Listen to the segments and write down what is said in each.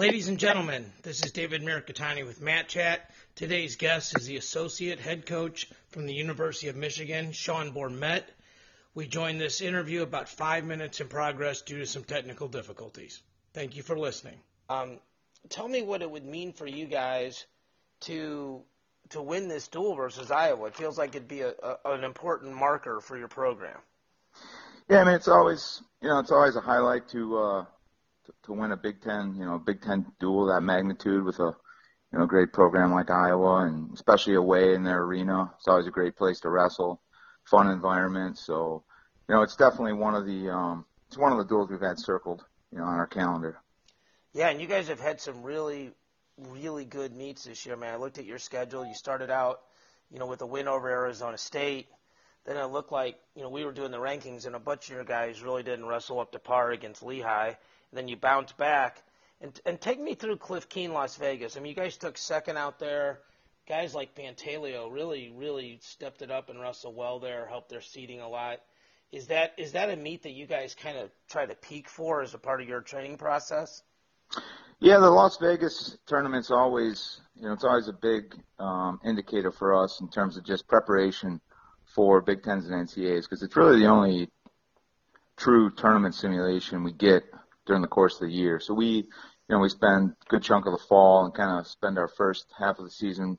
Ladies and gentlemen, this is David Mirikitani with Mat Chat. Today's guest is the associate head coach from the University of Michigan, Sean Bormet. We joined this interview about five minutes in progress due to some technical difficulties. Thank you for listening. Um, tell me what it would mean for you guys to to win this duel versus Iowa. It feels like it'd be a, a, an important marker for your program. Yeah, I mean it's always you know it's always a highlight to uh, to, win a Big Ten you know Big Ten duel that magnitude with a you know great program like Iowa and especially away in their arena. It's always a great place to wrestle, fun environment. So you know it's definitely one of the um, it's one of the duels we've had circled you know on our calendar. Yeah, and you guys have had some really really good meets this year, man. I looked at your schedule. You started out, you know, with a win over Arizona State. Then it looked like, you know, we were doing the rankings and a bunch of your guys really didn't wrestle up to par against Lehigh. And then you bounce back. And, and take me through Cliff Keen, Las Vegas. I mean, you guys took second out there. Guys like Pantaleo really, really stepped it up and wrestled well there, helped their seating a lot. Is that is that a meet that you guys kind of try to peak for as a part of your training process? Yeah, the Las Vegas tournament's always, you know, it's always a big um, indicator for us in terms of just preparation for Big Tens and NCAAs because it's really the only true tournament simulation we get during the course of the year. So we, you know, we spend a good chunk of the fall and kind of spend our first half of the season,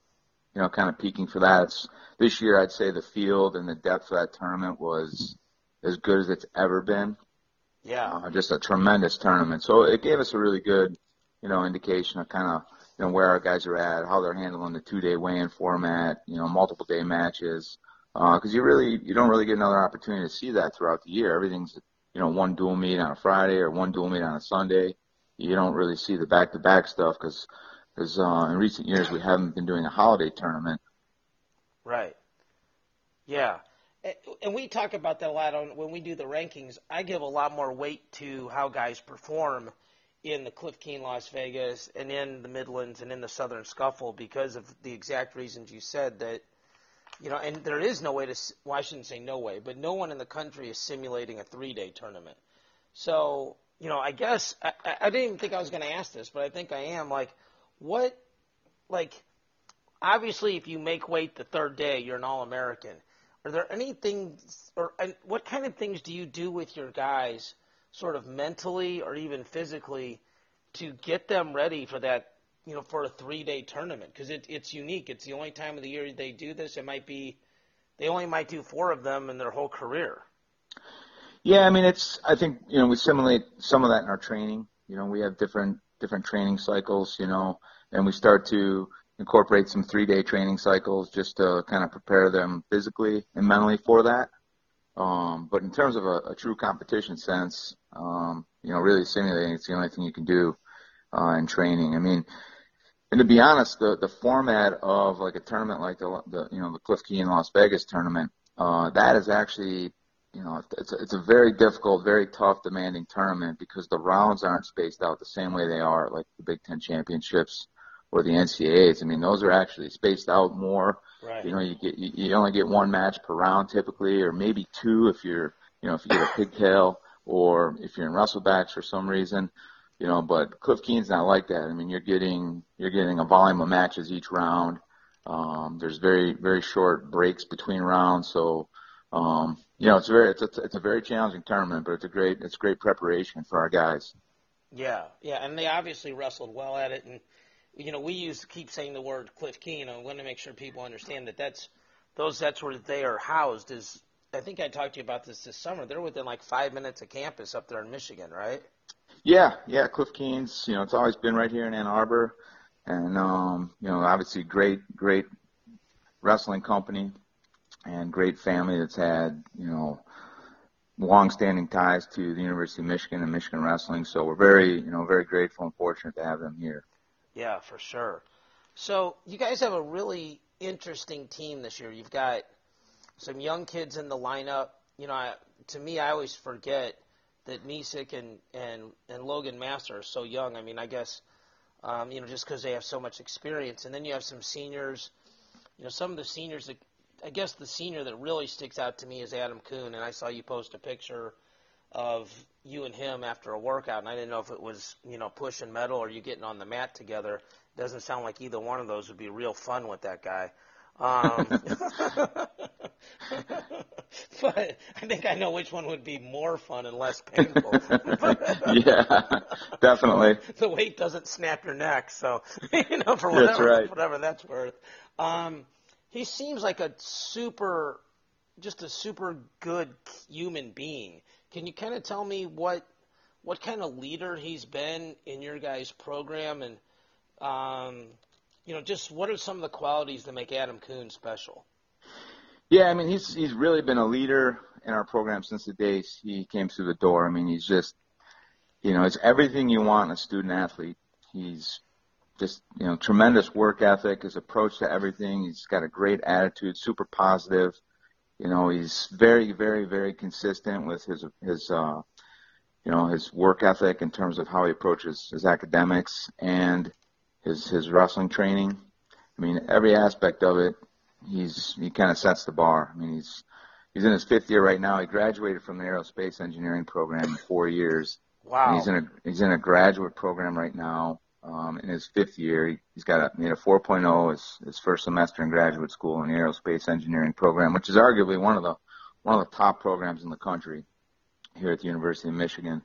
you know, kind of peaking for that. It's, this year, I'd say the field and the depth of that tournament was as good as it's ever been. Yeah. Uh, just a tremendous tournament. So it gave us a really good you know, indication of kind of you know where our guys are at, how they're handling the two-day weigh-in format, you know, multiple day matches. Because uh, you really you don't really get another opportunity to see that throughout the year. Everything's you know one dual meet on a Friday or one dual meet on a Sunday. You don't really see the back-to-back stuff because because uh, in recent years we haven't been doing a holiday tournament. Right. Yeah. And we talk about that a lot on when we do the rankings. I give a lot more weight to how guys perform in the Cliff Keen Las Vegas and in the Midlands and in the Southern Scuffle because of the exact reasons you said that you know and there is no way to well I shouldn't say no way but no one in the country is simulating a 3-day tournament. So, you know, I guess I, I didn't even think I was going to ask this, but I think I am like what like obviously if you make weight the third day, you're an all-American. Are there any things or what kind of things do you do with your guys sort of mentally or even physically to get them ready for that, you know, for a three day tournament because it, it's unique. It's the only time of the year they do this. It might be, they only might do four of them in their whole career. Yeah, I mean, it's, I think, you know, we simulate some of that in our training. You know, we have different, different training cycles, you know, and we start to incorporate some three day training cycles just to kind of prepare them physically and mentally for that. Um, but in terms of a, a true competition sense, um, you know, really simulating it's the only thing you can do uh, in training. I mean, and to be honest, the the format of like a tournament like the, the you know the Cliff Keen Las Vegas tournament, uh, that is actually you know it's a, it's a very difficult, very tough, demanding tournament because the rounds aren't spaced out the same way they are like the Big Ten championships or the NCAAs. I mean, those are actually spaced out more. Right. You know, you get you, you only get one match per round typically, or maybe two if you're you know if you get a pigtail or if you're in wrestlebacks for some reason. You know, but Cliff Keen's not like that. I mean, you're getting you're getting a volume of matches each round. Um, there's very very short breaks between rounds, so um, you know it's very it's a, it's a very challenging tournament, but it's a great it's great preparation for our guys. Yeah, yeah, and they obviously wrestled well at it, and you know, we use keep saying the word Cliff Keen. I want to make sure people understand that that's those that's where they are housed. Is I think I talked to you about this this summer. They're within like five minutes of campus up there in Michigan, right? Yeah, yeah. Cliff Keen's, you know, it's always been right here in Ann Arbor, and um, you know, obviously great, great wrestling company and great family that's had, you know, long-standing ties to the University of Michigan and Michigan wrestling. So we're very, you know, very grateful and fortunate to have them here. Yeah, for sure. So you guys have a really interesting team this year. You've got some young kids in the lineup. You know, I, to me, I always forget that Micic and, and, and Logan Massa are so young. I mean, I guess, um, you know, just because they have so much experience. And then you have some seniors. You know, some of the seniors that, I guess the senior that really sticks out to me is Adam Coon. And I saw you post a picture of you and him after a workout, and I didn't know if it was you know pushing metal or you getting on the mat together. Doesn't sound like either one of those would be real fun with that guy. Um, but I think I know which one would be more fun and less painful. yeah, definitely. the weight doesn't snap your neck, so you know for whatever That's right. whatever that's worth. Um, he seems like a super, just a super good human being. Can you kind of tell me what what kind of leader he's been in your guys' program, and um, you know, just what are some of the qualities that make Adam Coon special? Yeah, I mean he's he's really been a leader in our program since the day he came through the door. I mean he's just you know, it's everything you want in a student athlete. He's just, you know, tremendous work ethic, his approach to everything. He's got a great attitude, super positive. You know, he's very, very, very consistent with his his uh you know, his work ethic in terms of how he approaches his academics and his his wrestling training. I mean, every aspect of it he's he kind of sets the bar. I mean, he's he's in his fifth year right now. He graduated from the aerospace engineering program in four years. Wow. He's in a he's in a graduate program right now. Um, in his fifth year, he, he's got a, made a 4.0 his, his first semester in graduate school in the aerospace engineering program, which is arguably one of the one of the top programs in the country here at the University of Michigan.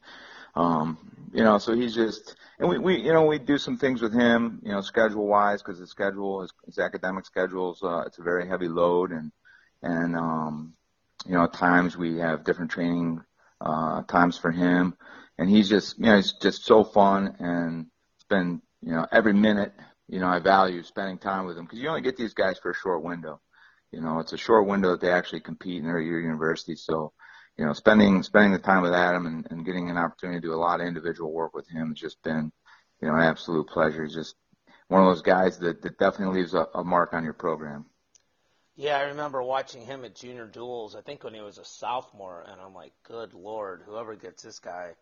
Um, you know, so he's just, and we, we, you know, we do some things with him, you know, schedule wise, because his schedule, his, his academic schedules, uh, it's a very heavy load, and and um, you know, at times we have different training uh, times for him, and he's just, you know, he's just so fun, and it's been, you know, every minute, you know, I value spending time with him because you only get these guys for a short window. You know, it's a short window that they actually compete in their year university, so you know, spending spending the time with Adam and, and getting an opportunity to do a lot of individual work with him has just been, you know, an absolute pleasure. He's just one of those guys that, that definitely leaves a, a mark on your program. Yeah, I remember watching him at junior duels. I think when he was a sophomore, and I'm like, good lord, whoever gets this guy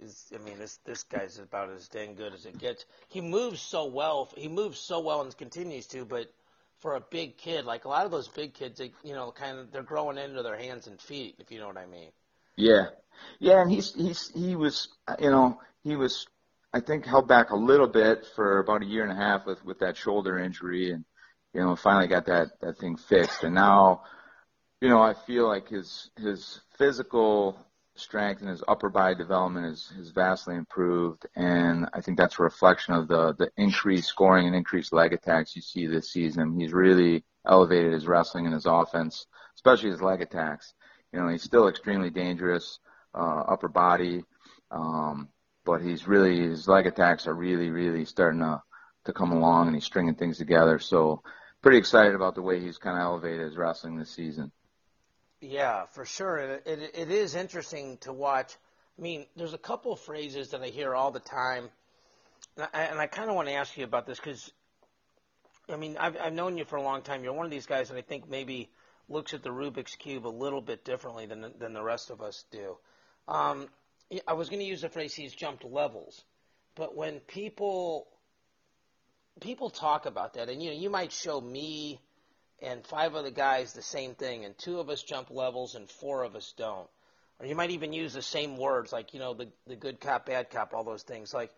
is. I mean, this this guy's about as dang good as it gets. He moves so well. He moves so well and continues to, but for a big kid, like a lot of those big kids, they, you know, kind of they're growing into their hands and feet, if you know what I mean. Yeah, yeah, and he's he's he was, you know, he was, I think, held back a little bit for about a year and a half with with that shoulder injury, and you know, finally got that that thing fixed, and now, you know, I feel like his his physical strength and his upper body development is, is vastly improved. And I think that's a reflection of the, the increased scoring and increased leg attacks you see this season. He's really elevated his wrestling and his offense, especially his leg attacks. You know, he's still extremely dangerous, uh, upper body. Um, but he's really, his leg attacks are really, really starting to, to come along and he's stringing things together. So pretty excited about the way he's kind of elevated his wrestling this season. Yeah, for sure. It, it, it is interesting to watch. I mean, there's a couple of phrases that I hear all the time, and I, I kind of want to ask you about this because, I mean, I've, I've known you for a long time. You're one of these guys that I think maybe looks at the Rubik's cube a little bit differently than than the rest of us do. Um, I was going to use the phrase "he's jumped levels," but when people people talk about that, and you know, you might show me and five other guys the same thing, and two of us jump levels and four of us don't. Or you might even use the same words, like you know the the good cop, bad cop, all those things. Like,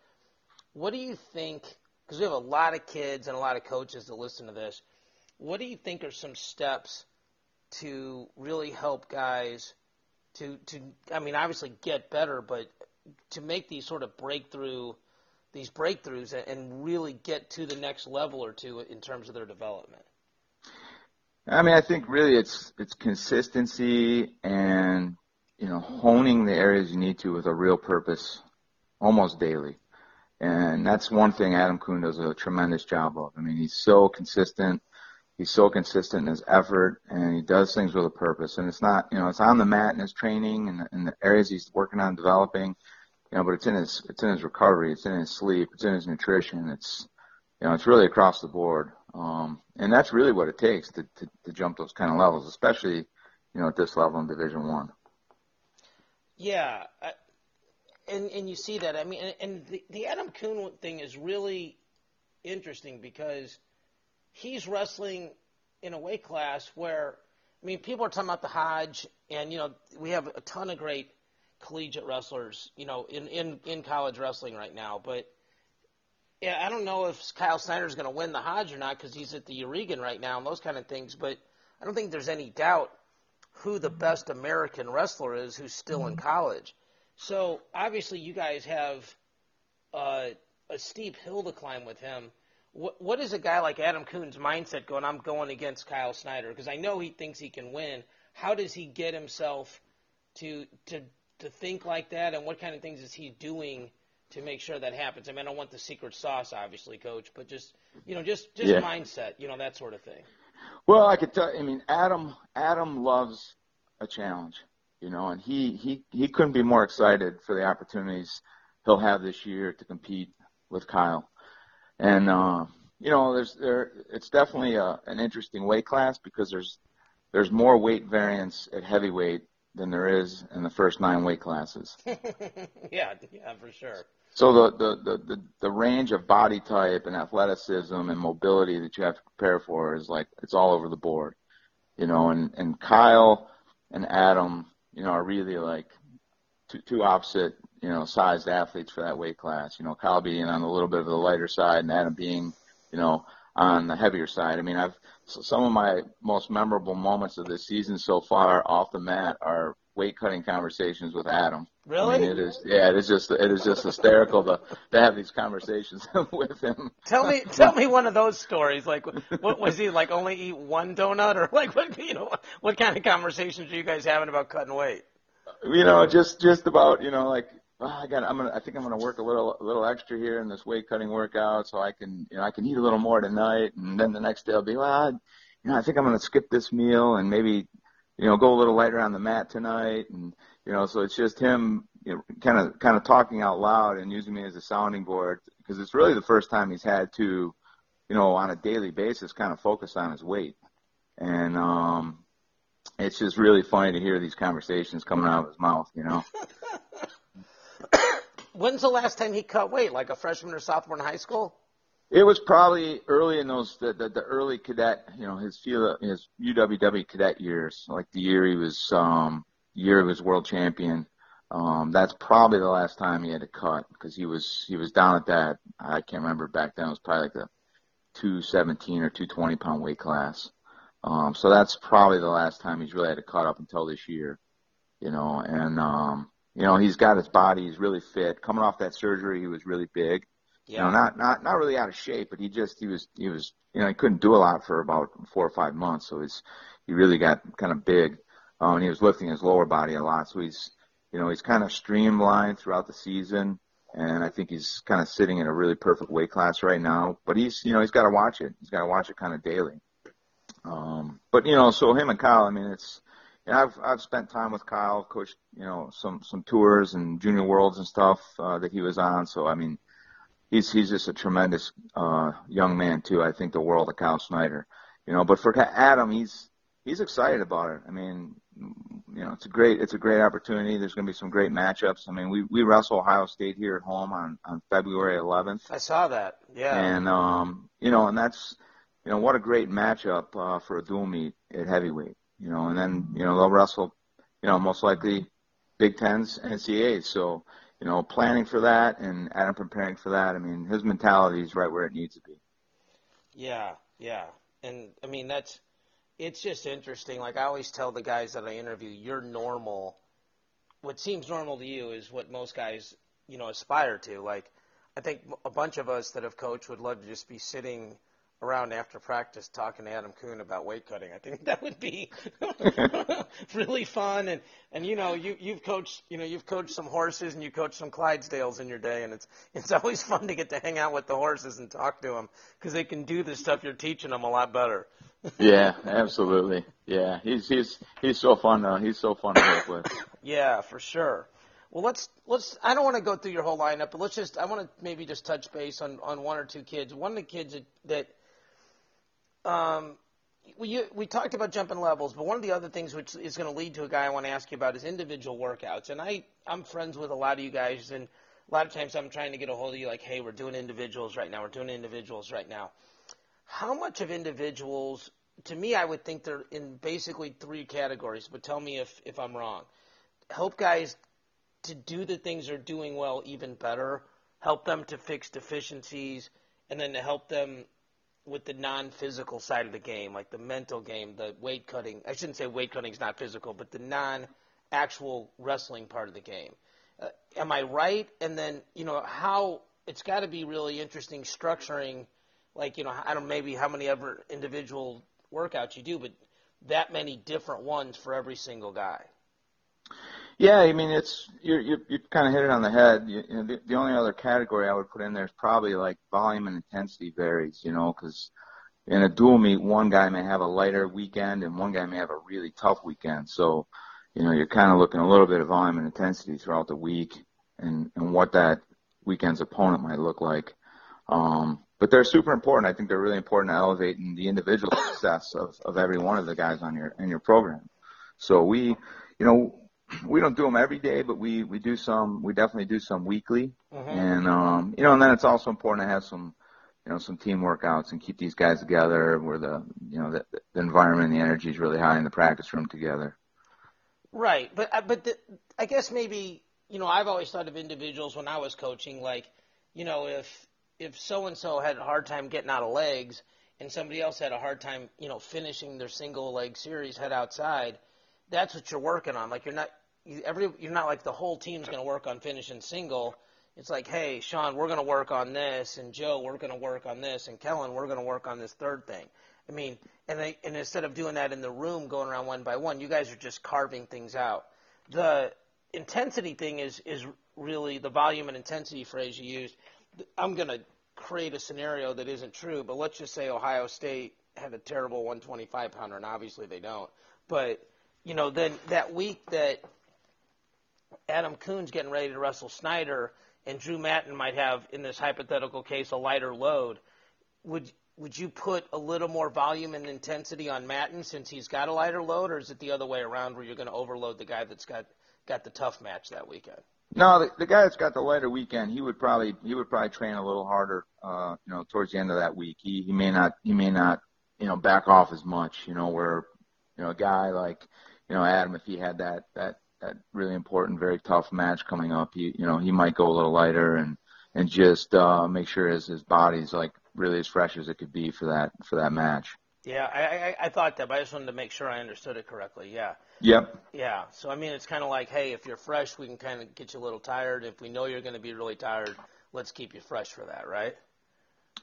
what do you think? Because we have a lot of kids and a lot of coaches that listen to this. What do you think are some steps to really help guys to to? I mean, obviously get better, but to make these sort of breakthrough these breakthroughs and really get to the next level or two in terms of their development. I mean, I think really it's it's consistency and you know honing the areas you need to with a real purpose, almost daily, and that's one thing Adam Coon does a tremendous job of. I mean, he's so consistent. He's so consistent in his effort, and he does things with a purpose. And it's not, you know, it's on the mat in his training and, and the areas he's working on developing, you know, but it's in his it's in his recovery, it's in his sleep, it's in his nutrition, it's you know, it's really across the board. Um, and that's really what it takes to, to, to jump those kind of levels, especially, you know, at this level in Division One. Yeah, I, and and you see that. I mean, and, and the, the Adam Coon thing is really interesting because he's wrestling in a weight class where, I mean, people are talking about the Hodge, and you know, we have a ton of great collegiate wrestlers, you know, in, in, in college wrestling right now. But yeah, I don't know if Kyle Snyder's going to win the Hodge or not because he's at the Oregon right now and those kind of things. But I don't think there's any doubt who the best American wrestler is who's still in college. So obviously, you guys have uh, a steep hill to climb with him. What, what is a guy like Adam Coon's mindset going? I'm going against Kyle Snyder because I know he thinks he can win. How does he get himself to to to think like that, and what kind of things is he doing to make sure that happens? I mean, I don't want the secret sauce, obviously, Coach, but just you know, just just Yeah. mindset, you know, that sort of thing. Well, I could tell. I mean, Adam Adam loves a challenge, you know, and he he he couldn't be more excited for the opportunities he'll have this year to compete with Kyle. And uh, you know, there's there it's definitely a, an interesting weight class because there's there's more weight variance at heavyweight than there is in the first nine weight classes. yeah, yeah, for sure. So the, the, the, the, range of body type and athleticism and mobility that you have to prepare for is like it's all over the board. You know, and, and Kyle and Adam, you know, are really like two, two opposite, you know, sized athletes for that weight class. You know, Kyle being on a little bit of the lighter side and Adam being, you know, on the heavier side. I mean, I've some of my most memorable moments of this season so far off the mat are weight cutting conversations with Adam. Really? I mean, it is. Yeah, it is just. It is just hysterical to to have these conversations with him. Tell me, tell me one of those stories. Like, what was he like? Only eat one donut, or like what? You know, what, what kind of conversations are you guys having about cutting weight? You know, just just about. You know, like oh, I got. I'm gonna. I think I'm gonna work a little a little extra here in this weight cutting workout, so I can. You know, I can eat a little more tonight, and then the next day I'll be well. I, You know, I think I'm gonna skip this meal and maybe, you know, go a little lighter on the mat tonight, and you know, so it's just him, you know, kind of kind of talking out loud and using me as a sounding board because it's really the first time he's had to, you know, on a daily basis, kind of focus on his weight, and um, it's just really funny to hear these conversations coming out of his mouth, you know. When's the last time he cut weight? Like a freshman or sophomore in high school? It was probably early in those the, the, the early cadet, you know, his his UWW cadet years, like the year he was um year he was world champion. Um, that's probably the last time he had to cut because he was he was down at that I can't remember back then it was probably like the 217 or 220 pound weight class. Um, so that's probably the last time he's really had to cut up until this year, you know. And um, you know he's got his body, he's really fit. Coming off that surgery, he was really big you know, not not not really out of shape, but he just he was he was you know he couldn't do a lot for about four or five months, so he's he really got kind of big, um, and he was lifting his lower body a lot, so he's you know he's kind of streamlined throughout the season, and I think he's kind of sitting in a really perfect weight class right now. But he's you know he's got to watch it, he's got to watch it kind of daily. Um, but you know, so him and Kyle, I mean, it's you know, I've I've spent time with Kyle, coached you know some some tours and junior worlds and stuff uh, that he was on, so I mean he's he's just a tremendous uh, young man too. I think the world of Kyle Snyder, you know. But for Adam, he's he's excited about it. I mean, you know, it's a great it's a great opportunity. There's going to be some great matchups. I mean, we we wrestle Ohio State here at home on on February 11th, I saw that. Yeah. and um, you know, and that's you know what a great matchup uh, for a dual meet at heavyweight. You know, and then you know they'll wrestle, you know, most likely Big Tens, NCAAs. So you know, planning for that and Adam preparing for that. I mean, his mentality is right where it needs to be. Yeah, yeah. And I mean that's it's just interesting. Like I always tell the guys that I interview, you're normal. What seems normal to you is what most guys, you know, aspire to. Like I think a bunch of us that have coached would love to just be sitting around after practice talking to Adam Coon about weight cutting. I think that would be really fun. And and you know you you've coached you know you've coached some horses and you coached some Clydesdales in your day, and it's it's always fun to get to hang out with the horses and talk to them because they can do the stuff you're teaching them a lot better. yeah, absolutely. Yeah, he's he's he's so fun. Uh, he's so fun to work with. Yeah, for sure. Well, let's let's. I don't want to go through your whole lineup, but let's just. I want to maybe just touch base on on one or two kids. One of the kids that, that um, we we talked about jumping levels, but one of the other things which is going to lead to a guy I want to ask you about is individual workouts. And I I'm friends with a lot of you guys, and a lot of times I'm trying to get a hold of you, like, hey, we're doing individuals right now. We're doing individuals right now. How much of individuals? To me, I would think they're in basically three categories, but tell me if if I'm wrong. Help guys to do the things they're doing well even better, help them to fix deficiencies, and then to help them with the non-physical side of the game, like the mental game, the weight cutting. I shouldn't say weight cutting is not physical, but the non-actual wrestling part of the game. Uh, am I right? And then you know how it's got to be really interesting structuring, like you know I don't maybe how many ever individual workouts you do, but that many different ones for every single guy. Yeah, I mean it's you you you kind of hit it on the head. You, you know, the, the only other category I would put in there is probably like volume and intensity varies. You know, because in a dual meet, one guy may have a lighter weekend and one guy may have a really tough weekend. So, you know, you're kind of looking a little bit of volume and intensity throughout the week and and what that weekend's opponent might look like. Um, but they're super important. I think they're really important to elevating the individual success of, of every one of the guys on your in your program. So we, you know, we don't do them every day, but we we do some. We definitely do some weekly, mm-hmm. and um, you know, and then it's also important to have some, you know, some team workouts and keep these guys together, where the you know the, the environment and the energy is really high in the practice room together. Right, but uh, but the, I guess maybe you know I've always thought of individuals when I was coaching like, you know, if if so and so had a hard time getting out of legs and somebody else had a hard time, you know, finishing their single leg series head outside, that's what you're working on. Like you're not every you're not like the whole team's going to work on finishing single. It's like, hey, Sean, we're going to work on this, and Joe, we're going to work on this, and Kellen, we're going to work on this third thing. I mean, and they, and instead of doing that in the room, going around one by one, you guys are just carving things out. The intensity thing is is really the volume and intensity phrase you used. I'm going to create a scenario that isn't true, but let's just say Ohio State had a terrible 125 pounder, and obviously they don't. But you know, then that week that Adam Coon's getting ready to wrestle Snyder, and Drew Mattin might have, in this hypothetical case, a lighter load. Would would you put a little more volume and intensity on Mattin since he's got a lighter load, or is it the other way around where you're going to overload the guy that's got got the tough match that weekend? No, the, the guy that's got the lighter weekend, he would probably he would probably train a little harder, uh, you know, towards the end of that week. He he may not he may not you know back off as much, you know, where you know a guy like you know Adam, if he had that that that really important, very tough match coming up, he you know he might go a little lighter and and just uh, make sure his his body's like really as fresh as it could be for that for that match. Yeah, I, I, I thought that, but I just wanted to make sure I understood it correctly. Yeah. Yep. Yeah. So I mean, it's kind of like, hey, if you're fresh, we can kind of get you a little tired. If we know you're going to be really tired, let's keep you fresh for that, right?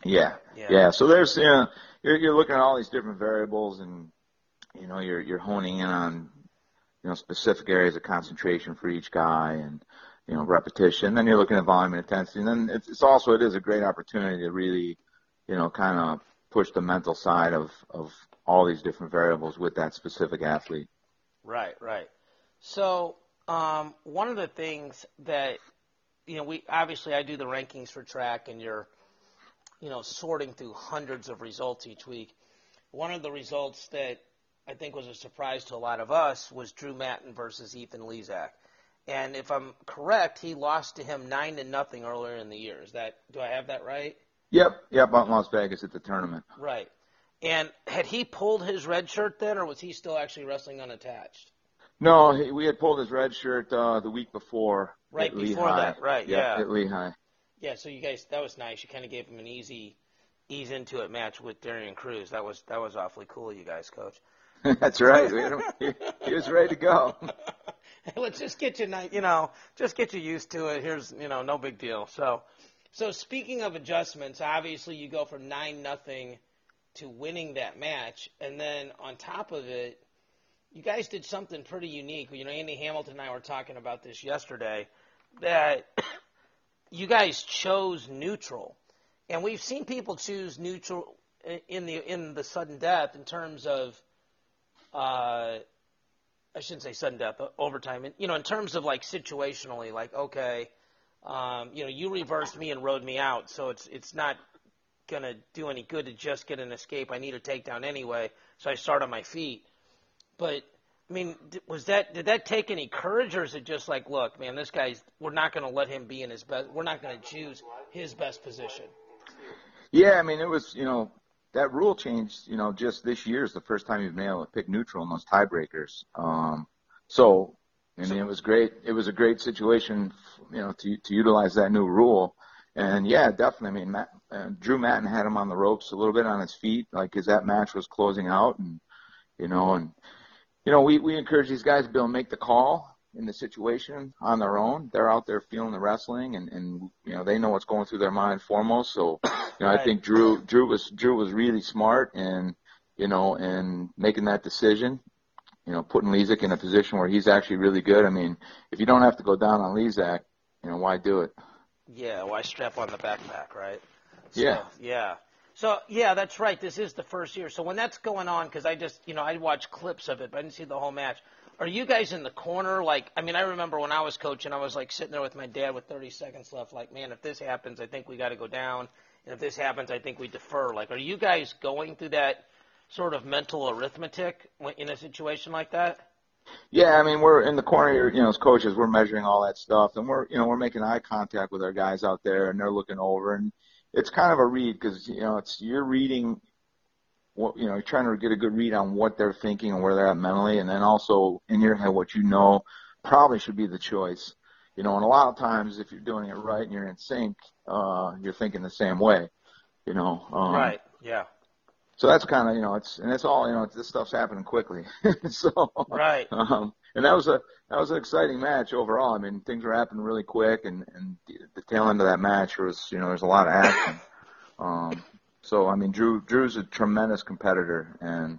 Yeah. Yeah. yeah. So there's, you know, you're, you're looking at all these different variables, and you know, you're you're honing in on you know, specific areas of concentration for each guy and, you know, repetition. Then you're looking at volume and intensity. And then it's, it's also, it is a great opportunity to really, you know, kind of push the mental side of, of all these different variables with that specific athlete. Right, right. So, um, one of the things that, you know, we obviously I do the rankings for track and you're, you know, sorting through hundreds of results each week. One of the results that I think was a surprise to a lot of us was Drew Mattin versus Ethan Lizak. And if I'm correct, he lost to him nine to nothing earlier in the year. Is that do I have that right? Yep, yep, out in Las Vegas at the tournament. Right. And had he pulled his red shirt then, or was he still actually wrestling unattached? No, he, we had pulled his red shirt uh, the week before. Right before Lehigh. that, right? Yep, yeah. At Lehigh. Yeah, so you guys, that was nice. You kind of gave him an easy, ease into it match with Darian Cruz. That was that was awfully cool, you guys, coach. That's right. He, he was ready to go. Let's just get you, you know, just get you used to it. Here's, you know, no big deal. So, so speaking of adjustments, obviously you go from nine nothing to winning that match, and then on top of it, you guys did something pretty unique. You know, Andy Hamilton and I were talking about this yesterday. That you guys chose neutral, and we've seen people choose neutral in the in the sudden death in terms of uh, I shouldn't say sudden death, overtime. And, you know, in terms of like situationally, like okay, um, you know, you reversed me and rode me out, so it's it's not gonna do any good to just get an escape. I need a takedown anyway, so I start on my feet. But I mean, was that did that take any courage, or is it just like, look, man, this guy's we're not to let him be in his best. We're not to choose his best position. Yeah, I mean, it was you know that rule changed, you know, just this year is the first time you've been able to pick neutral in those tiebreakers. Um, so, I mean, it was great. It was a great situation, you know, to to utilize that new rule. And yeah, definitely. I mean, Matt, uh, Drew Mattin had him on the ropes a little bit on his feet, like as that match was closing out, and you know, and you know, we we encourage these guys to be able to make the call in the situation on their own. They're out there feeling the wrestling, and and you know, they know what's going through their mind foremost. So, you know, right. I think Drew Drew was Drew was really smart and you know, and making that decision you know, putting Lizak in a position where he's actually really good. I mean, if you don't have to go down on Lizak, you know, why do it? Yeah, why strap on the backpack, right? So, yeah. Yeah. So yeah, that's right. This is the first year. So when that's going on, because I just, you know, I watched clips of it, but I didn't see the whole match. Are you guys in the corner? Like, I mean, I remember when I was coaching, I was like sitting there with my dad with 30 seconds left. Like, man, if this happens, I think we got to go down, and if this happens, I think we defer. Like, are you guys going through that? sort of mental arithmetic in a situation like that? Yeah, I mean, we're in the corner, you know, as coaches, we're measuring all that stuff, and we're, you know, we're making eye contact with our guys out there, and they're looking over, and it's kind of a read because you know, it's you're reading, what you know, trying to get a good read on what they're thinking and where they're at mentally, and then also in your head what you know probably should be the choice, you know, and a lot of times if you're doing it right and you're in sync, uh, you're thinking the same way, you know. Um, right. Yeah so that's kind of you know it's and it's all you know this stuff's happening quickly so right um and that was a that was an exciting match overall i mean things were happening really quick and and the tail end of that match was you know there's a lot of action um so i mean drew drew's a tremendous competitor and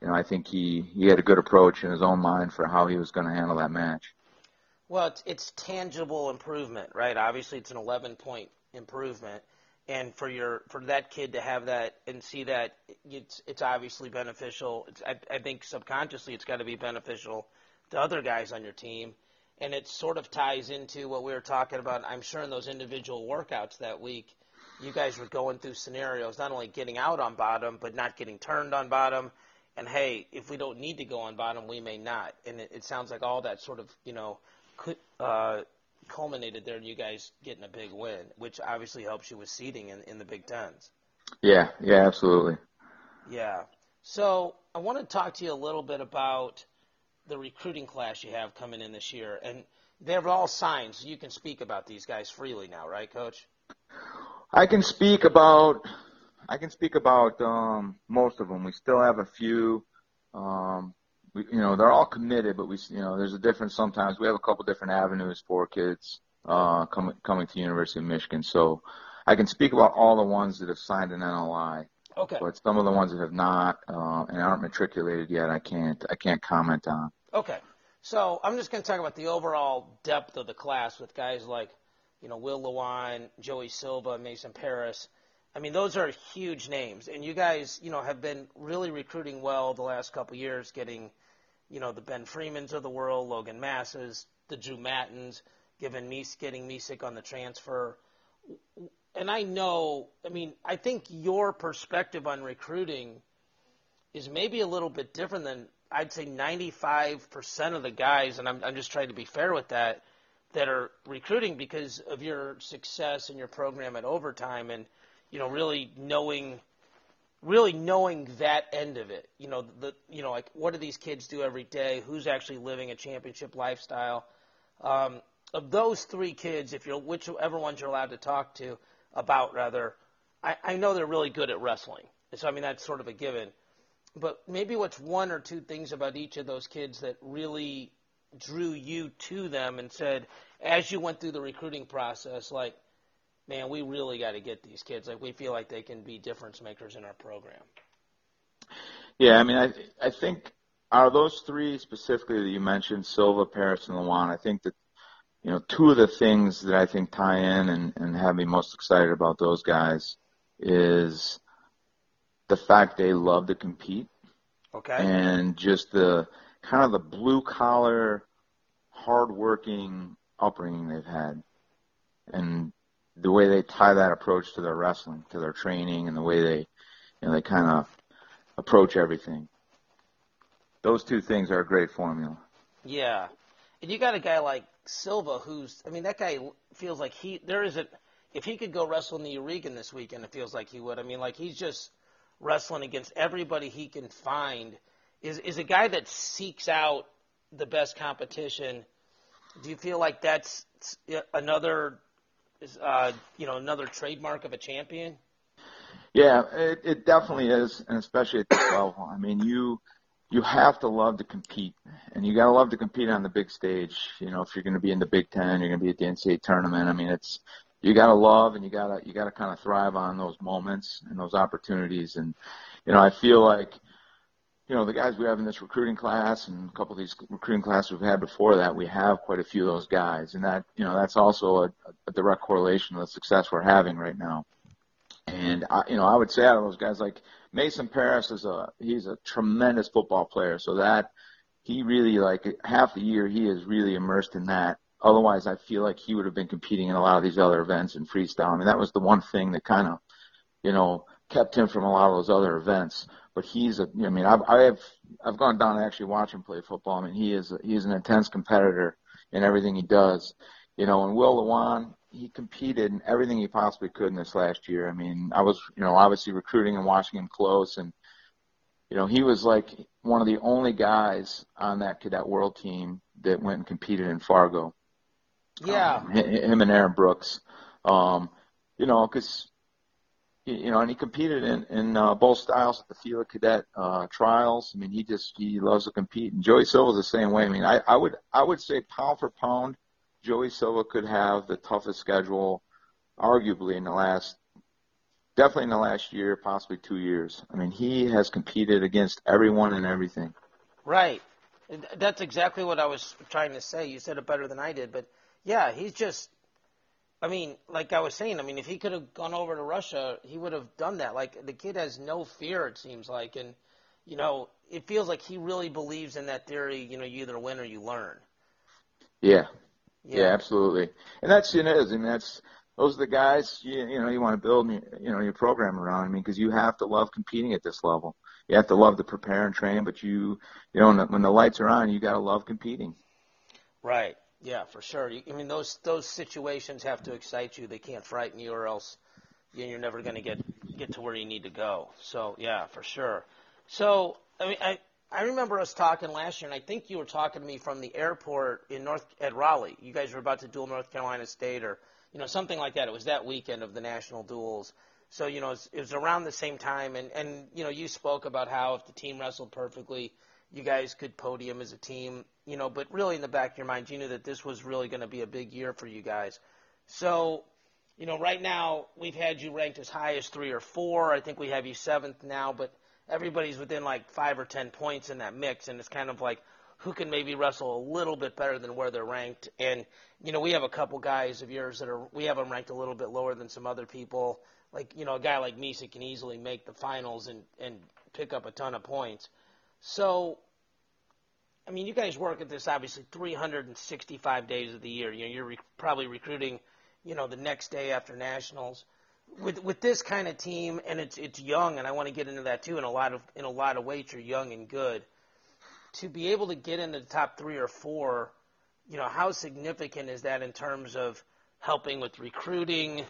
you know i think he he had a good approach in his own mind for how he was going to handle that match well it's it's tangible improvement right obviously it's an 11 point improvement and for your for that kid to have that and see that it's it's obviously beneficial. It's, I, I think subconsciously it's got to be beneficial to other guys on your team, and it sort of ties into what we were talking about. I'm sure in those individual workouts that week, you guys were going through scenarios, not only getting out on bottom, but not getting turned on bottom. And hey, if we don't need to go on bottom, we may not. And it, it sounds like all that sort of you know uh, culminated there in you guys getting a big win, which obviously helps you with seeding in, in the Big Tens. Yeah, yeah, absolutely. Yeah. So I want to talk to you a little bit about the recruiting class you have coming in this year, and they're all signs. You can speak about these guys freely now, right, Coach? I can speak about I can speak about um, most of them. We still have a few um, we, you know, they're all committed, but we, you know, there's a difference sometimes. We have a couple different avenues for kids uh, coming coming to University of Michigan. So I can speak about all the ones that have signed an NLI. Okay. But some of the ones that have not uh, and aren't matriculated yet, I can't I can't comment on. Okay. So I'm just going to talk about the overall depth of the class with guys like, you know, Will Lewan, Joey Silva, Mason Parris. I mean, those are huge names, and you guys, you know, have been really recruiting well the last couple of years, getting, you know, the Ben Freemans of the world, Logan Massas, the Drew Mattins, giving me getting Micic on the transfer. And I know, I mean, I think your perspective on recruiting is maybe a little bit different than I'd say 95% of the guys, and I'm, I'm just trying to be fair with that, that are recruiting because of your success and your program at overtime and you know, really knowing, really knowing that end of it. You know, the, you know, like what do these kids do every day? Who's actually living a championship lifestyle? Um, of those three kids, if you're whichever ones you're allowed to talk to about, rather, I, I know they're really good at wrestling. So I mean that's sort of a given. But maybe what's one or two things about each of those kids that really drew you to them and said, as you went through the recruiting process, like, man, we really got to get these kids. Like we feel like they can be difference makers in our program. Yeah, I mean, I I think are those three specifically that you mentioned, Silva, Parris, and Lewan. I think that you know two of the things that I think tie in and, and have me most excited about those guys is the fact they love to compete. Okay. And just the kind of the blue collar, hardworking upbringing they've had, and the way they tie that approach to their wrestling, to their training, and the way they, you know, they kind of approach everything. Those two things are a great formula. Yeah, and you got a guy like Silva, who's, I mean, that guy feels like he there isn't. If he could go wrestle in the Oregon this weekend, it feels like he would. I mean, like he's just wrestling against everybody he can find. Is is a guy that seeks out the best competition. Do you feel like that's another, uh, you know, another trademark of a champion? Yeah, it, it definitely is, and especially at this level. I mean, you you have to love to compete, and you gotta love to compete on the big stage. You know, if you're going to be in the Big Ten, you're going to be at the NCAA tournament. I mean, it's you gotta love and you gotta you gotta kind of thrive on those moments and those opportunities. And you know, I feel like you know the guys we have in this recruiting class and a couple of these recruiting classes we've had before that, we have quite a few of those guys, and that you know that's also a, a direct correlation to the success we're having right now. And I, you know, I would say out of those guys, like Mason Parris is a he's a tremendous football player. So that he really like half the year he is really immersed in that. Otherwise, I feel like he would have been competing in a lot of these other events in freestyle. I mean, that was the one thing that kind of, you know, kept him from a lot of those other events. But he's a, I mean, I've, I have, I've gone down to actually watch him play football. I mean, he is, a, he is an intense competitor in everything he does. You know, and Will Lewan, he competed in everything he possibly could in this last year. I mean, I was, you know, obviously recruiting and watching him close, and you know, he was like one of the only guys on that cadet world team that went and competed in Fargo. Yeah, um, him and Aaron Brooks. Um, you know, because you know, and he competed in in uh, both styles at the FILA Cadet uh, trials. I mean, he just he loves to compete. And Joey Silva's the same way. I mean, I, I would I would say pound for pound, Joey Silva could have the toughest schedule, arguably in the last, definitely in the last year, possibly two years. I mean, he has competed against everyone and everything. Right. That's exactly what I was trying to say. You said it better than I did, but yeah, he's just. I mean, like I was saying, I mean, if he could have gone over to Russia, he would have done that. Like the kid has no fear, it seems like, and you know, it feels like he really believes in that theory. You know, you either win or you learn. Yeah, yeah, yeah absolutely, and that's it is, and that's those are the guys you, you know you want to build you know your program around. I mean, because you have to love competing at this level. You have to love to prepare and train, but you you know when the, when the lights are on, you got to love competing. Right. Yeah, for sure. I mean, those those situations have to excite you. They can't frighten you, or else you're never going to get get to where you need to go. So yeah, for sure. So I mean, I I remember us talking last year, and I think you were talking to me from the airport in North at Raleigh. You guys were about to duel North Carolina State, or you know something like that. It was that weekend of the national duels. So you know it was, it was around the same time, and and you know you spoke about how if the team wrestled perfectly, you guys could podium as a team you know, but really in the back of your mind, you knew that this was really going to be a big year for you guys. So, you know, right now we've had you ranked as high as three or four. I think we have you seventh now, but everybody's within like five or ten points in that mix, and it's kind of like who can maybe wrestle a little bit better than where they're ranked. And you know, we have a couple guys of yours that are we have them ranked a little bit lower than some other people. Like you know, a guy like Misa can easily make the finals and and pick up a ton of points. So I mean, you guys work at this obviously 365 days of the year. You know, you're re- probably recruiting, you know, the next day after nationals. With with this kind of team, and it's it's young, and I want to get into that too. In a lot of in a lot of weights, you're young and good. To be able to get into the top three or four, you know, how significant is that in terms of helping with recruiting?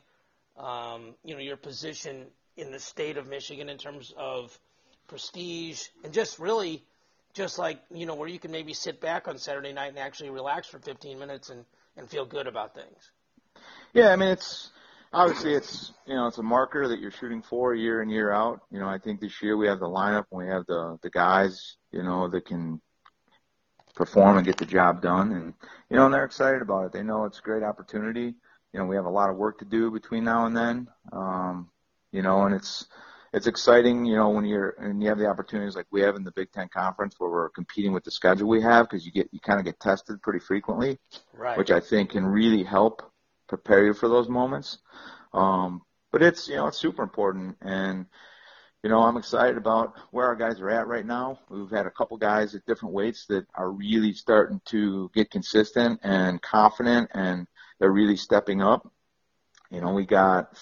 Um, you know, your position in the state of Michigan in terms of prestige, and just really just like you know where you can maybe sit back on Saturday night and actually relax for 15 minutes and and feel good about things. Yeah, I mean it's obviously it's you know it's a marker that you're shooting for year in year out. You know I think this year we have the lineup and we have the the guys you know that can perform and get the job done and you know and they're excited about it. They know it's a great opportunity. You know we have a lot of work to do between now and then. Um, you know and it's it's exciting, you know, when you're and you have the opportunities like we have in the Big Ten Conference where we're competing with the schedule we have because you get you kind of get tested pretty frequently, right. which I think can really help prepare you for those moments. Um, but it's you know it's super important, and you know I'm excited about where our guys are at right now. We've had a couple guys at different weights that are really starting to get consistent and confident, and they're really stepping up. You know, we got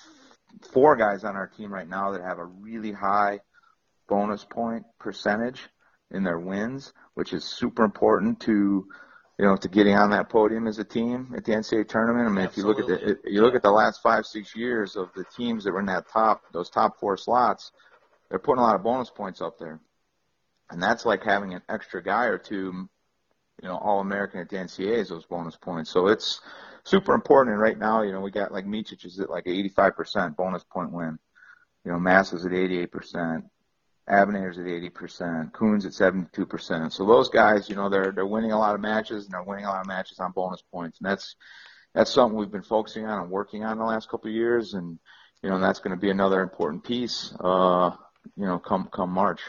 four guys on our team right now that have a really high bonus point percentage in their wins, which is super important to you know to getting on that podium as a team at the NCAA tournament. I mean, Absolutely. if you look at the you look at the last five six years of the teams that were in that top those top four slots, they're putting a lot of bonus points up there, and that's like having an extra guy or two you know, All American at the NCAAs, those bonus points. So it's super important. And right now, you know, we got like Micic is at like 85% bonus point win. You know, Massa is at 88%. Abonneter's at 80%, Coon's at 72%. So those guys, you know, they're they're winning a lot of matches and they're winning a lot of matches on bonus points, and that's that's something we've been focusing on and working on the last couple of years, and you know, that's going to be another important piece, uh, you know, come come March.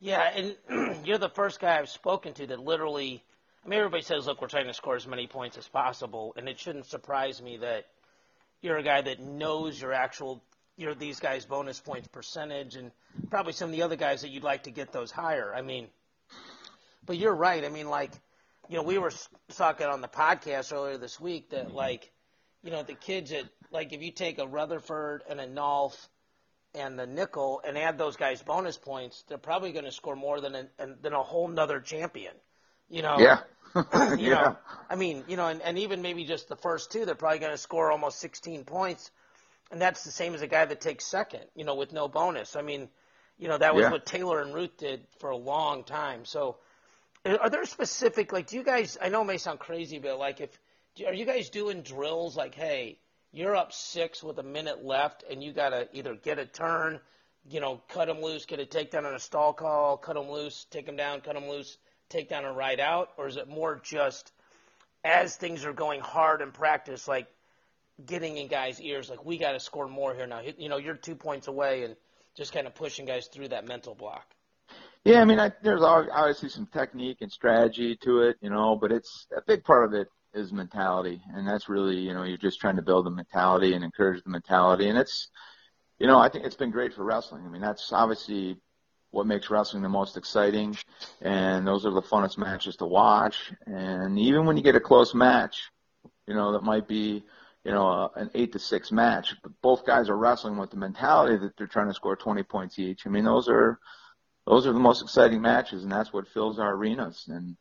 Yeah, and you're the first guy I've spoken to that literally. I mean, everybody says, "Look, we're trying to score as many points as possible," and it shouldn't surprise me that you're a guy that knows your actual you know these guys' bonus points percentage, and probably some of the other guys that you'd like to get those higher. I mean, but you're right. I mean, like, you know, we were talking on the podcast earlier this week that like, you know, the kids that like if you take a Rutherford and a Nolf and the Nickal and add those guys bonus points, they're probably going to score more than a, than a whole nother champion. You know. Yeah. you yeah. know, I mean, you know, and, and even maybe just the first two, they're probably going to score almost 16 points and that's the same as a guy that takes second, you know, with no bonus. I mean, you know, that was yeah. what Taylor and Ruth did for a long time. So, are there specific like? Do you guys? I know it may sound crazy, but like, if are you guys doing drills like, hey, you're up six with a minute left, and you gotta either get a turn, you know, cut him loose, get a takedown on a stall call, cut him loose, take him down, cut him loose, take down and ride out, or is it more just as things are going hard in practice, like getting in guys' ears like we got to score more here now. You know, you're two points away, and just kind of pushing guys through that mental block. Yeah, I mean, I, there's obviously some technique and strategy to it, you know, but it's a big part of it is mentality, and that's really, you know, you're just trying to build the mentality and encourage the mentality, and it's, you know, I think it's been great for wrestling. I mean, that's obviously what makes wrestling the most exciting, and those are the funnest matches to watch. And even when you get a close match, you know, that might be you know, uh, an eight to six match. But both guys are wrestling with the mentality that they're trying to score 20 points each. I mean, those are those are the most exciting matches, and that's what fills our arenas. And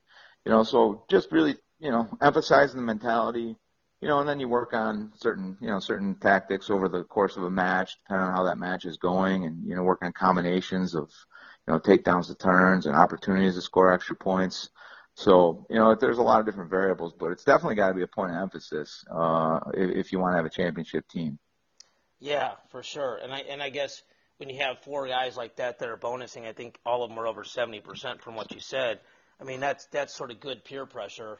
you know, so just really, you know, emphasizing the mentality, you know, and then you work on certain, you know, certain tactics over the course of a match, depending on how that match is going, and you know, work on combinations of, you know, takedowns to turns and opportunities to score extra points. So, you know, there's a lot of different variables, but it's definitely got to be a point of emphasis uh, if, if you want to have a championship team. Yeah, for sure. And I and I guess when you have four guys like that that are bonusing, I think all of them are over 70% from what you said. I mean, that's that's sort of good peer pressure.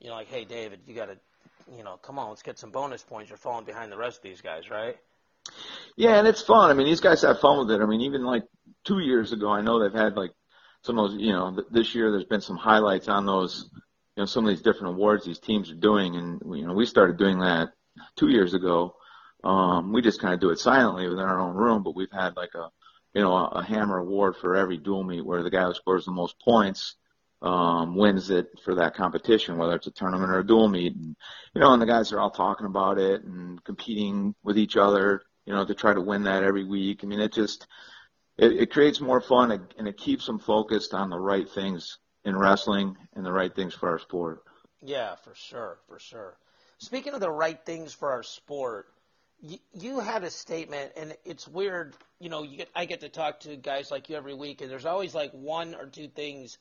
You know, like, hey, David, you got to, you know, come on, let's get some bonus points. You're falling behind the rest of these guys, right? Yeah, and it's fun. I mean, these guys have fun with it. I mean, even like two years ago, I know they've had like some of those, you know, this year there's been some highlights on those, you know, some of these different awards these teams are doing, and you know, we started doing that two years ago. Um, we just kind of do it silently within our own room, but we've had like a, you know, a, a hammer award for every dual meet where the guy who scores the most points um, wins it for that competition, whether it's a tournament or a dual meet. And, you know, and the guys are all talking about it and competing with each other, you know, to try to win that every week. I mean, it just, it, it creates more fun and it keeps them focused on the right things in wrestling and the right things for our sport. Yeah, for sure, for sure. Speaking of the right things for our sport, you, you had a statement, and it's weird. You know, you get, I get to talk to guys like you every week, and there's always like one or two things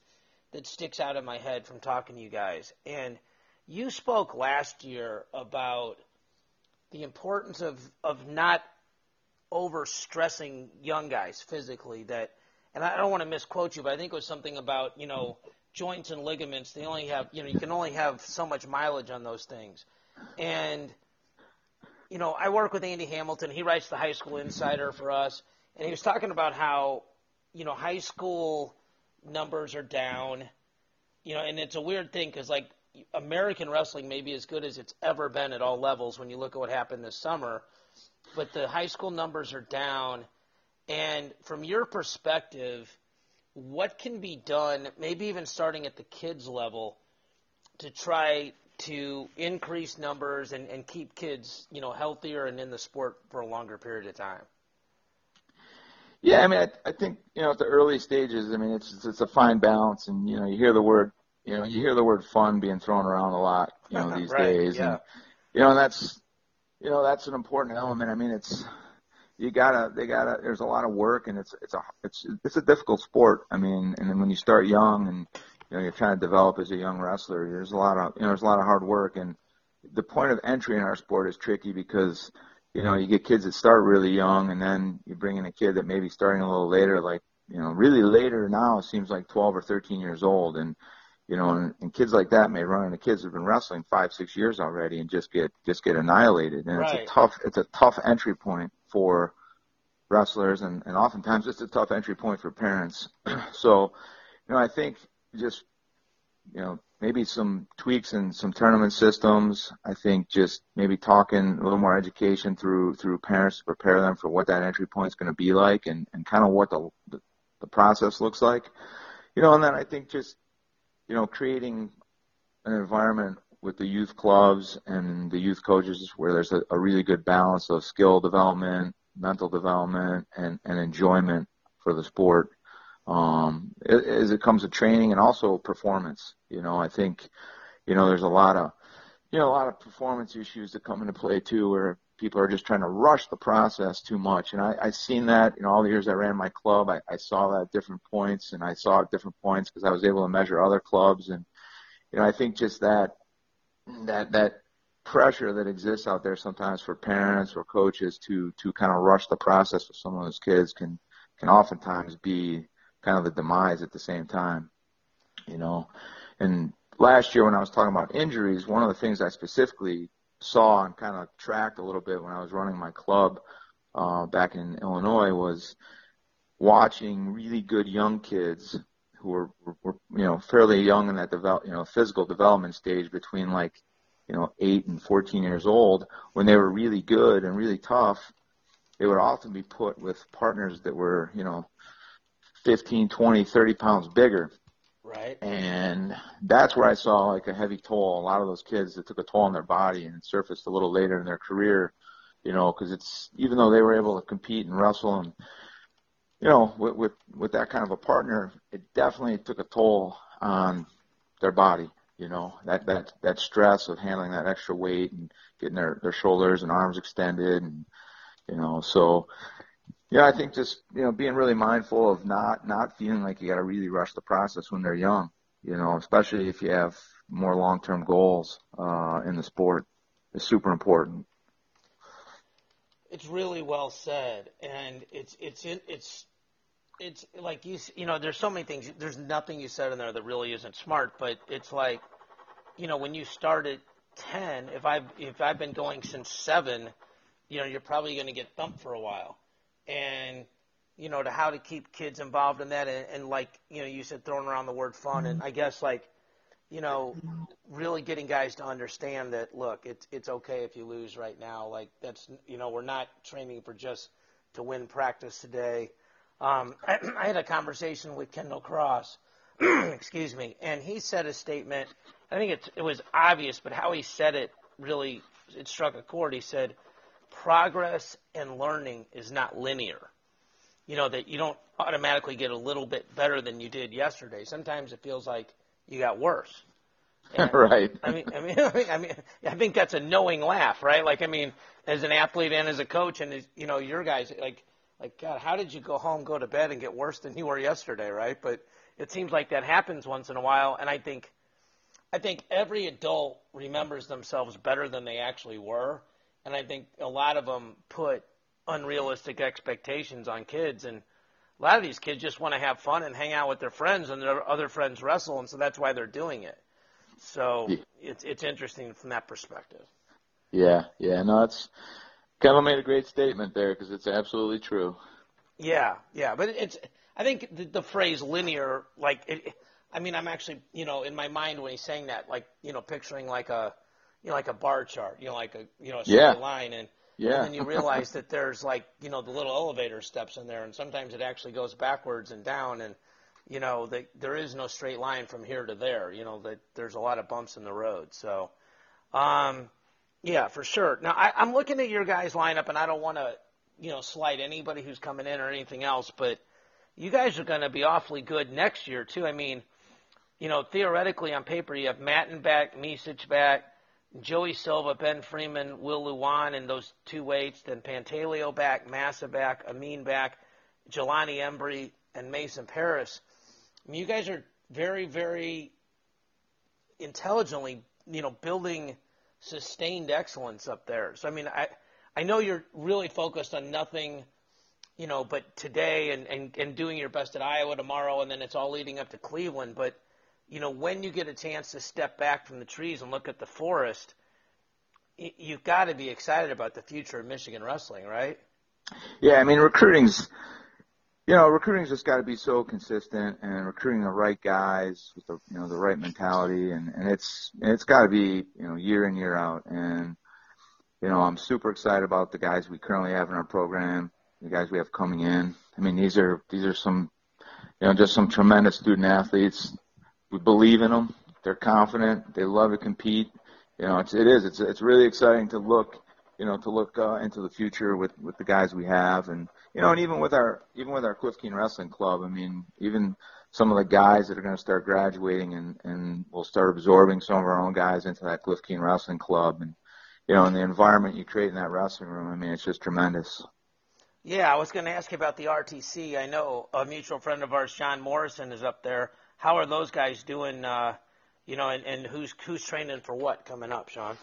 that sticks out in my head from talking to you guys. And you spoke last year about the importance of of not over stressing young guys physically that and I don't want to misquote you, but I think it was something about, you know, joints and ligaments, they only have you know, you can only have so much mileage on those things. And you know, I work with Andy Hamilton, he writes the high school insider for us, and he was talking about how, you know, high school numbers are down, you know, and it's a weird thing because like American wrestling may be as good as it's ever been at all levels when you look at what happened this summer but the high school numbers are down. And from your perspective, what can be done, maybe even starting at the kids level, to try to increase numbers and, and keep kids, you know, healthier and in the sport for a longer period of time? Yeah, I mean, I, I think you know at the early stages, I mean, it's it's a fine balance, and you know, you hear the word, you know, you hear the word fun being thrown around a lot, you know, these right, days, yeah. and you know, and that's you know that's an important element. I mean, it's you gotta they gotta. There's a lot of work, and it's it's a it's it's a difficult sport. I mean, and then when you start young and you know you're trying to develop as a young wrestler. There's a lot of you know there's a lot of hard work, and the point of entry in our sport is tricky because you know you get kids that start really young, and then you bring in a kid that maybe starting a little later, like you know really later now seems like 12 or 13 years old, and you know, and, and kids like that may run into kids who've been wrestling five, six years already and just get just get annihilated. And right. it's a tough it's a tough entry point for wrestlers and, and oftentimes it's a tough entry point for parents. so, you know, I think just you know, maybe some tweaks in some tournament systems. I think just maybe talking a little more education through through parents to prepare them for what that entry point is going to be like and, and kind of what the, the the process looks like. You know, and then I think just you know, creating an environment with the youth clubs and the youth coaches where there's a, a really good balance of skill development, mental development, and, and enjoyment for the sport um, as it comes to training and also performance. You know, I think, you know, there's a lot of, you know, a lot of performance issues that come into play too, where people are just trying to rush the process too much. And I, I've seen that in all the years I ran my club. I, I saw that at different points, and I saw at different points because I was able to measure other clubs. And you know, I think just that that that pressure that exists out there sometimes for parents or coaches to to kind of rush the process with some of those kids can can oftentimes be kind of the demise at the same time. You know, and last year when I was talking about injuries, one of the things I specifically saw and kind of tracked a little bit when I was running my club uh, back in Illinois was watching really good young kids who were, were, you know fairly young in that develop you know physical development stage between like you know 8 and 14 years old. When they were really good and really tough they would often be put with partners that were you know 15 20 30 pounds bigger Right. And that's where I saw like a heavy toll. A lot of those kids that took a toll on their body and surfaced a little later in their career, you know, because it's even though they were able to compete and wrestle and you know with, with with that kind of a partner, it definitely took a toll on their body. You know that that that stress of handling that extra weight and getting their their shoulders and arms extended and you know so yeah, I think just you know being really mindful of not not feeling like you got to really rush the process when they're young. You know, especially if you have more long term goals uh, in the sport, is super important. It's really well said, and it's it's it's it's like you you know there's so many things. There's nothing you said in there that really isn't smart, but it's like you know when you start at ten, if I if I've been going since seven, you know you're probably going to get thumped for a while and you know to how to keep kids involved in that and, and like you know you said throwing around the word fun and I guess like you know really getting guys to understand that look it's it's okay if you lose right now. Like that's you know we're not training for just to win practice today. Um, I, I had a conversation with Kendall Cross excuse me and he said a statement I think it, it was obvious but how he said it really it struck a chord. He said progress and learning is not linear. You know, that you don't automatically get a little bit better than you did yesterday. Sometimes it feels like you got worse. And, right. I mean, I mean, I mean, I think that's a knowing laugh, right? Like, I mean, as an athlete and as a coach, and as, you know, your guys, like, like, God, how did you go home, go to bed, and get worse than you were yesterday, right? But it seems like that happens once in a while, and I think, I think every adult remembers themselves better than they actually were, and I think a lot of them put unrealistic expectations on kids, and a lot of these kids just want to have fun and hang out with their friends, and their other friends wrestle, and so that's why they're doing it. So it's it's interesting from that perspective. Yeah, yeah, no, it's Kendall made a great statement there because it's absolutely true. Yeah, yeah, but it's I think the, the phrase linear, like, it, I mean, I'm actually, you know, in my mind when he's saying that, like, you know, picturing like a you know, like a bar chart, you know, like a you know a straight yeah. line, and yeah. and then you realize that there's like you know the little elevator steps in there, and sometimes it actually goes backwards and down, and you know that there is no straight line from here to there. You know that there's a lot of bumps in the road. So, um, yeah, for sure. Now I, I'm looking at your guys' lineup, and I don't want to you know slight anybody who's coming in or anything else, but you guys are going to be awfully good next year too. I mean, you know, theoretically on paper you have Matten back, Micic back. Joey Silva, Ben Freeman, Will Lewan in those two weights, then Pantaleo back, Massa back, Amine back, Jelani Embree, and Mason Parris. I mean, you guys are very, very intelligently, you know, building sustained excellence up there. So I mean, I I know you're really focused on nothing, you know, but today and and and doing your best at Iowa tomorrow, and then it's all leading up to Cleveland. But you know, when you get a chance to step back from the trees and look at the forest, you've got to be excited about the future of Michigan wrestling, right? Yeah, I mean, recruiting's you know, recruiting's just got to be so consistent and recruiting the right guys with the you know the right mentality and and it's it's got to be you know year in year out and you know I'm super excited about the guys we currently have in our program, the guys we have coming in. I mean these are these are some you know just some tremendous student athletes. We believe in them. They're confident. They love to compete. You know, it's it is it's it's really exciting to look you know to look uh, into the future with with the guys we have and you know, and even with our even with our Cliff Keen Wrestling Club, I mean, even some of the guys that are going to start graduating and and we'll start absorbing some of our own guys into that Cliff Keen Wrestling Club, and you know, and the environment you create in that wrestling room, I mean, it's just tremendous. Yeah, I was going to ask you about the RTC. I know a mutual friend of ours, John Morrison, is up there. How are those guys doing? Uh, you know, and, and who's who's training for what coming up, Sean?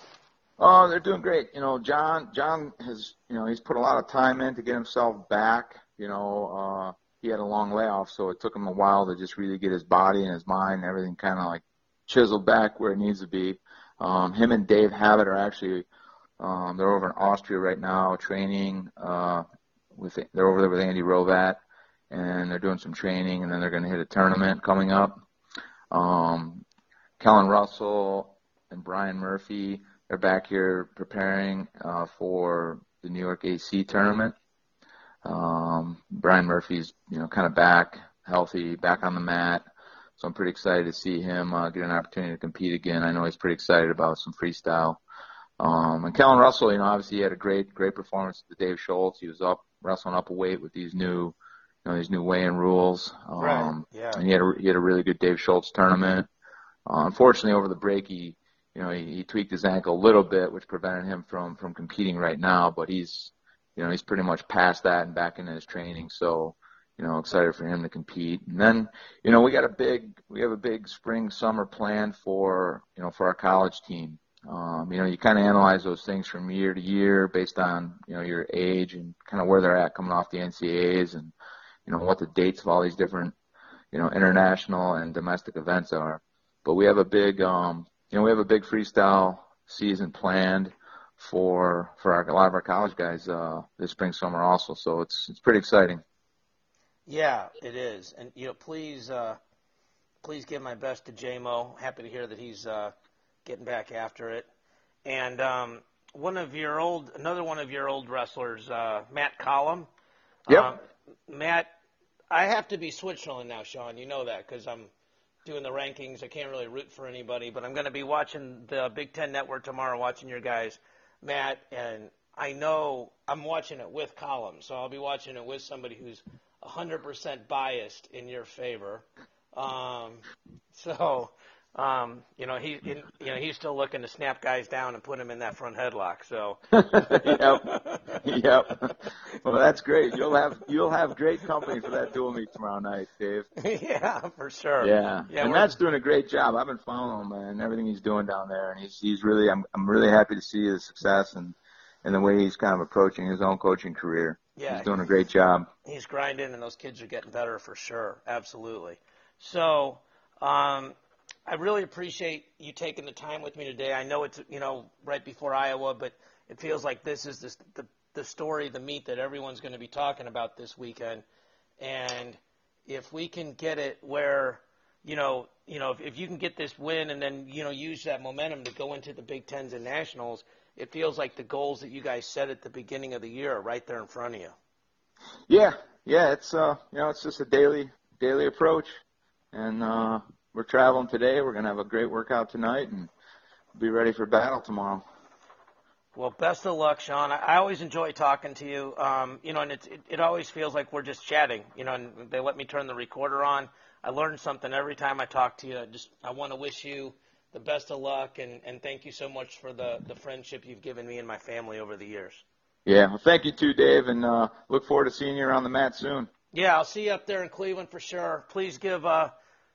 Oh, they're doing great. You know, John John has you know he's put a lot of time in to get himself back. You know, uh, he had a long layoff, so it took him a while to just really get his body and his mind and everything kind of like chiseled back where it needs to be. Um, him and Dave Habit are actually um, they're over in Austria right now training. Uh, with they're over there with Andy Hrovat, and they're doing some training, and then they're going to hit a tournament coming up. Um, Kellen Russell and Brian Murphy are back here preparing uh, for the New York AC tournament. Um, Brian Murphy's, you know, kind of back, healthy, back on the mat. So I'm pretty excited to see him uh, get an opportunity to compete again. I know he's pretty excited about some freestyle. Um, and Kellen Russell, you know, obviously he had a great, great performance with Dave Schultz. He was up wrestling up a weight with these new, you know, these new weigh-in rules. Um, right. Yeah. And he had a, he had a really good Dave Schultz tournament. Uh, unfortunately, over the break, he you know, he, he tweaked his ankle a little bit, which prevented him from from competing right now. But he's, you know, he's pretty much past that and back into his training. So, you know, excited for him to compete. And then, you know, we got a big, we have a big spring summer plan for, you know, for our college team. Um, you know, you kind of analyze those things from year to year based on, you know, your age and kind of where they're at coming off the NCAAs and, you know, what the dates of all these different, you know, international and domestic events are. But we have a big, um, you know, we have a big freestyle season planned for for our, a lot of our college guys uh, this spring summer also. So it's it's pretty exciting. Yeah, it is, and you know, please uh, please give my best to JMO. Happy to hear that he's uh, getting back after it. And um, one of your old, another one of your old wrestlers, uh, Matt Collum. Yep. Um, Matt, I have to be Switzerland now, Sean. You know that because I'm doing the rankings. I can't really root for anybody, but I'm going to be watching the Big Ten Network tomorrow, watching your guys, Matt, and I know I'm watching it with Collum, so I'll be watching it with somebody who's 100% biased in your favor. Um, so um, you know, he, in, you know, he's still looking to snap guys down and put them in that front headlock. So. yep. Yep. Well, that's great. You'll have you'll have great company for that dual meet tomorrow night, Dave. yeah, for sure. Yeah. yeah and Matt's doing a great job. I've been following him and everything he's doing down there, and he's he's really I'm I'm really happy to see his success and and the way he's kind of approaching his own coaching career. Yeah. He's doing a great job. He's grinding, and those kids are getting better for sure. Absolutely. So. Um, I really appreciate you taking the time with me today. I know it's you know right before Iowa, but it feels like this is the the, the story, the meat that everyone's going to be talking about this weekend. And if we can get it where you know you know if, if you can get this win and then you know use that momentum to go into the Big Tens and nationals, it feels like the goals that you guys set at the beginning of the year are right there in front of you. Yeah, yeah, it's uh you know it's just a daily daily approach, and uh we're traveling today. We're going to have a great workout tonight and be ready for battle tomorrow. Well, best of luck, Sean. I always enjoy talking to you. Um, you know, and it, it, it always feels like we're just chatting. You know, and they let me turn the recorder on. I learn something every time I talk to you. I just I want to wish you the best of luck and, and thank you so much for the, the friendship you've given me and my family over the years. Yeah, well, thank you too, Dave, and uh, look forward to seeing you around the mat soon. Yeah, I'll see you up there in Cleveland for sure. Please give uh,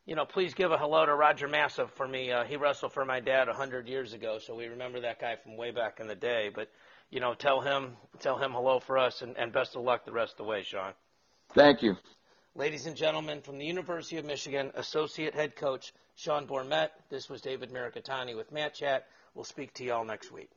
you know, please give a hello to Roger Massa for me. Uh, he wrestled for my dad a hundred years ago, so we remember that guy from way back in the day. But you know, tell him tell him hello for us, and, and best of luck the rest of the way, Sean. Thank you. Ladies and gentlemen, from the University of Michigan, Associate Head Coach Sean Bormet, this was David Mirikitani with Mat Chat. We'll speak to you all next week.